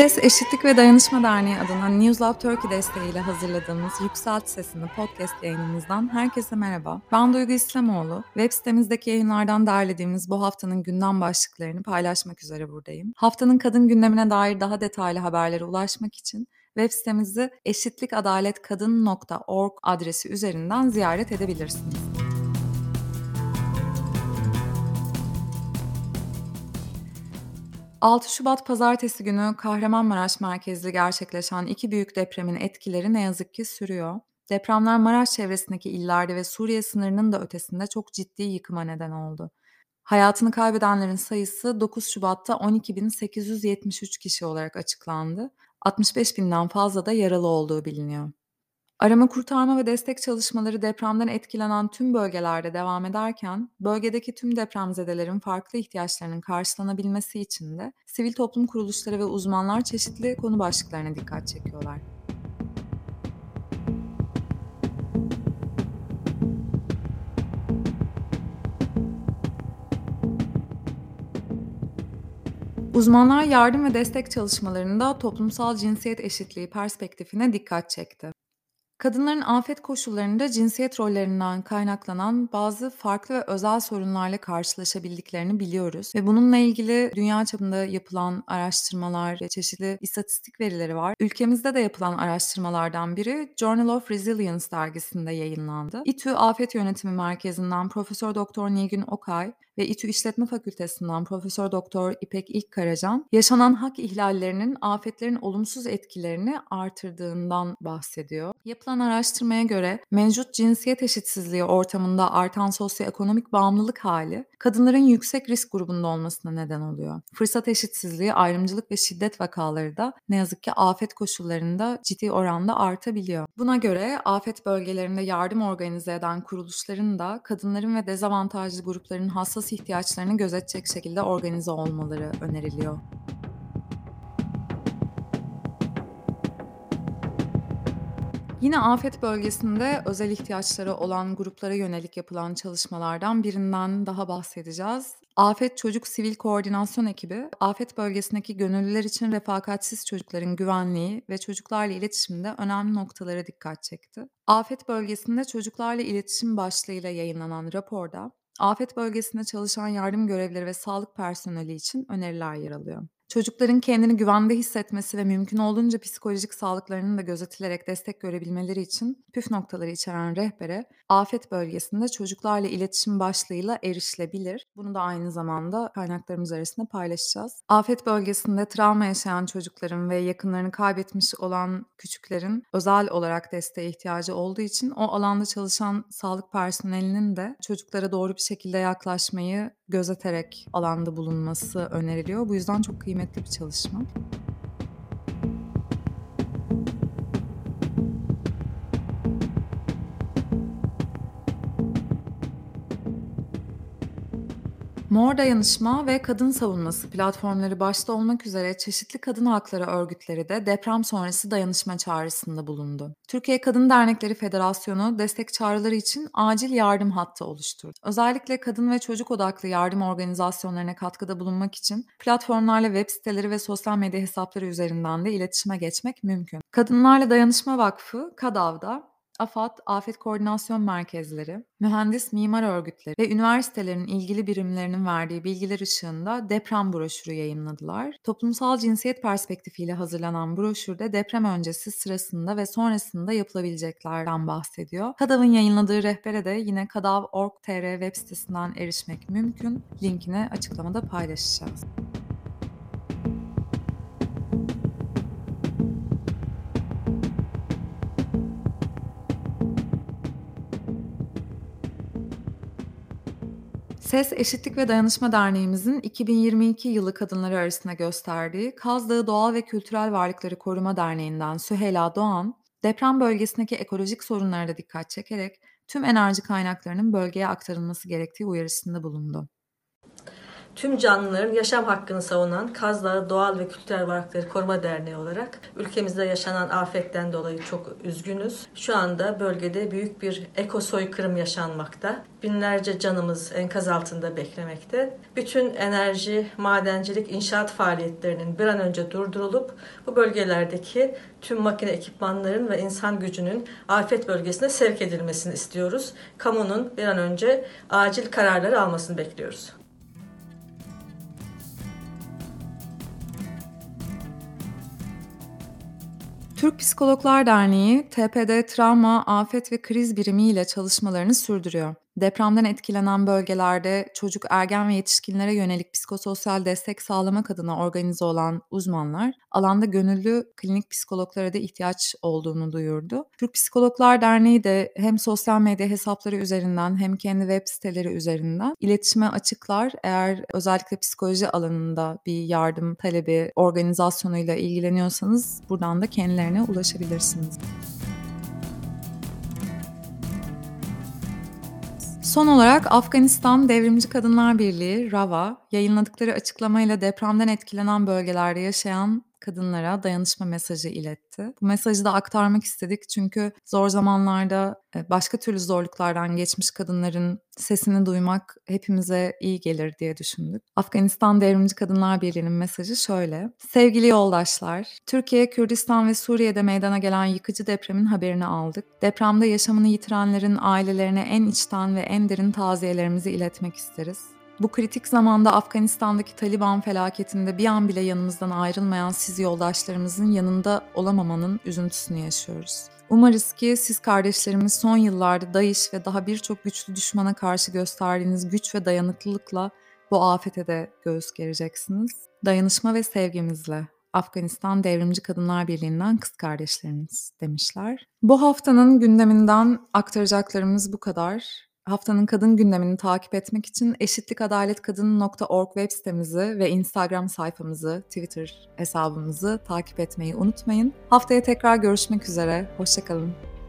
Ses, Eşitlik ve Dayanışma Derneği adına Newslab Turkey desteğiyle hazırladığımız Yükselt Sesini podcast yayınımızdan herkese merhaba. Ben Duygu İslamoğlu. Web sitemizdeki yayınlardan derlediğimiz bu haftanın gündem başlıklarını paylaşmak üzere buradayım. Haftanın kadın gündemine dair daha detaylı haberlere ulaşmak için web sitemizi eşitlikadaletkadın.org adresi üzerinden ziyaret edebilirsiniz. 6 Şubat pazartesi günü Kahramanmaraş merkezli gerçekleşen iki büyük depremin etkileri ne yazık ki sürüyor. Depremler Maraş çevresindeki illerde ve Suriye sınırının da ötesinde çok ciddi yıkıma neden oldu. Hayatını kaybedenlerin sayısı 9 Şubat'ta 12.873 kişi olarak açıklandı. 65 binden fazla da yaralı olduğu biliniyor. Arama kurtarma ve destek çalışmaları depremden etkilenen tüm bölgelerde devam ederken, bölgedeki tüm depremzedelerin farklı ihtiyaçlarının karşılanabilmesi için de sivil toplum kuruluşları ve uzmanlar çeşitli konu başlıklarına dikkat çekiyorlar. Uzmanlar yardım ve destek çalışmalarında toplumsal cinsiyet eşitliği perspektifine dikkat çekti. Kadınların afet koşullarında cinsiyet rollerinden kaynaklanan bazı farklı ve özel sorunlarla karşılaşabildiklerini biliyoruz ve bununla ilgili dünya çapında yapılan araştırmalar ve çeşitli istatistik verileri var. Ülkemizde de yapılan araştırmalardan biri Journal of Resilience dergisinde yayınlandı. İTÜ Afet Yönetimi Merkezi'nden Profesör Doktor Nilgün Okay ve İTÜ İşletme Fakültesinden Profesör Doktor İpek İlkkaracan, yaşanan hak ihlallerinin afetlerin olumsuz etkilerini artırdığından bahsediyor. Yapılan araştırmaya göre mevcut cinsiyet eşitsizliği ortamında artan sosyoekonomik bağımlılık hali, kadınların yüksek risk grubunda olmasına neden oluyor. Fırsat eşitsizliği, ayrımcılık ve şiddet vakaları da ne yazık ki afet koşullarında ciddi oranda artabiliyor. Buna göre afet bölgelerinde yardım organize eden kuruluşların da kadınların ve dezavantajlı grupların hassas ihtiyaçlarını gözetecek şekilde organize olmaları öneriliyor. Yine afet bölgesinde özel ihtiyaçları olan gruplara yönelik yapılan çalışmalardan birinden daha bahsedeceğiz. Afet Çocuk Sivil Koordinasyon Ekibi, afet bölgesindeki gönüllüler için refakatsiz çocukların güvenliği ve çocuklarla iletişimde önemli noktalara dikkat çekti. Afet bölgesinde çocuklarla iletişim başlığıyla yayınlanan raporda Afet bölgesinde çalışan yardım görevlileri ve sağlık personeli için öneriler yer alıyor. Çocukların kendini güvende hissetmesi ve mümkün olduğunca psikolojik sağlıklarının da gözetilerek destek görebilmeleri için püf noktaları içeren rehbere afet bölgesinde çocuklarla iletişim başlığıyla erişilebilir. Bunu da aynı zamanda kaynaklarımız arasında paylaşacağız. Afet bölgesinde travma yaşayan çocukların ve yakınlarını kaybetmiş olan küçüklerin özel olarak desteğe ihtiyacı olduğu için o alanda çalışan sağlık personelinin de çocuklara doğru bir şekilde yaklaşmayı gözeterek alanda bulunması öneriliyor. Bu yüzden çok kıymetli bir çalışma. Mor Dayanışma ve Kadın Savunması platformları başta olmak üzere çeşitli kadın hakları örgütleri de deprem sonrası dayanışma çağrısında bulundu. Türkiye Kadın Dernekleri Federasyonu destek çağrıları için acil yardım hattı oluşturdu. Özellikle kadın ve çocuk odaklı yardım organizasyonlarına katkıda bulunmak için platformlarla web siteleri ve sosyal medya hesapları üzerinden de iletişime geçmek mümkün. Kadınlarla Dayanışma Vakfı, KADAV'da AFAD, Afet Koordinasyon Merkezleri, mühendis mimar örgütleri ve üniversitelerin ilgili birimlerinin verdiği bilgiler ışığında deprem broşürü yayınladılar. Toplumsal cinsiyet perspektifiyle hazırlanan broşürde deprem öncesi, sırasında ve sonrasında yapılabileceklerden bahsediyor. KADAV'ın yayınladığı rehbere de yine kadav.org.tr web sitesinden erişmek mümkün. Linkini açıklamada paylaşacağız. Ses, Eşitlik ve Dayanışma Derneğimizin 2022 yılı kadınları arasında gösterdiği Kaz Dağı Doğal ve Kültürel Varlıkları Koruma Derneği'nden Süheyla Doğan, deprem bölgesindeki ekolojik sorunlara da dikkat çekerek tüm enerji kaynaklarının bölgeye aktarılması gerektiği uyarısında bulundu. Tüm canlıların yaşam hakkını savunan Kaz Dağı Doğal ve Kültürel Varlıkları Koruma Derneği olarak ülkemizde yaşanan afetten dolayı çok üzgünüz. Şu anda bölgede büyük bir eko soykırım yaşanmakta. Binlerce canımız enkaz altında beklemekte. Bütün enerji, madencilik, inşaat faaliyetlerinin bir an önce durdurulup bu bölgelerdeki tüm makine ekipmanların ve insan gücünün afet bölgesine sevk edilmesini istiyoruz. Kamunun bir an önce acil kararları almasını bekliyoruz. Türk Psikologlar Derneği, TPD Travma, Afet ve Kriz Birimi ile çalışmalarını sürdürüyor. Depremden etkilenen bölgelerde çocuk, ergen ve yetişkinlere yönelik psikososyal destek sağlamak adına organize olan uzmanlar, alanda gönüllü klinik psikologlara da ihtiyaç olduğunu duyurdu. Türk Psikologlar Derneği de hem sosyal medya hesapları üzerinden hem kendi web siteleri üzerinden iletişime açıklar. Eğer özellikle psikoloji alanında bir yardım talebi organizasyonuyla ilgileniyorsanız buradan da kendilerine ulaşabilirsiniz. Son olarak Afganistan Devrimci Kadınlar Birliği, RAVA, yayınladıkları açıklamayla depremden etkilenen bölgelerde yaşayan kadınlara dayanışma mesajı iletti. Bu mesajı da aktarmak istedik çünkü zor zamanlarda e, başka türlü zorluklardan geçmiş kadınların sesini duymak hepimize iyi gelir diye düşündük. Afganistan Devrimci Kadınlar Birliği'nin mesajı şöyle. Sevgili yoldaşlar, Türkiye, Kürdistan ve Suriye'de meydana gelen yıkıcı depremin haberini aldık. Depremde yaşamını yitirenlerin ailelerine en içten ve en derin taziyelerimizi iletmek isteriz. Bu kritik zamanda Afganistan'daki Taliban felaketinde bir an bile yanımızdan ayrılmayan siz yoldaşlarımızın yanında olamamanın üzüntüsünü yaşıyoruz. Umarız ki siz kardeşlerimiz son yıllarda DAEŞ ve daha birçok güçlü düşmana karşı gösterdiğiniz güç ve dayanıklılıkla bu afete de göğüs gereceksiniz. Dayanışma ve sevgimizle Afganistan Devrimci Kadınlar Birliği'nden kız kardeşleriniz demişler. Bu haftanın gündeminden aktaracaklarımız bu kadar. Haftanın kadın gündemini takip etmek için eşitlikadaletkadın.org web sitemizi ve Instagram sayfamızı, Twitter hesabımızı takip etmeyi unutmayın. Haftaya tekrar görüşmek üzere. Hoşçakalın.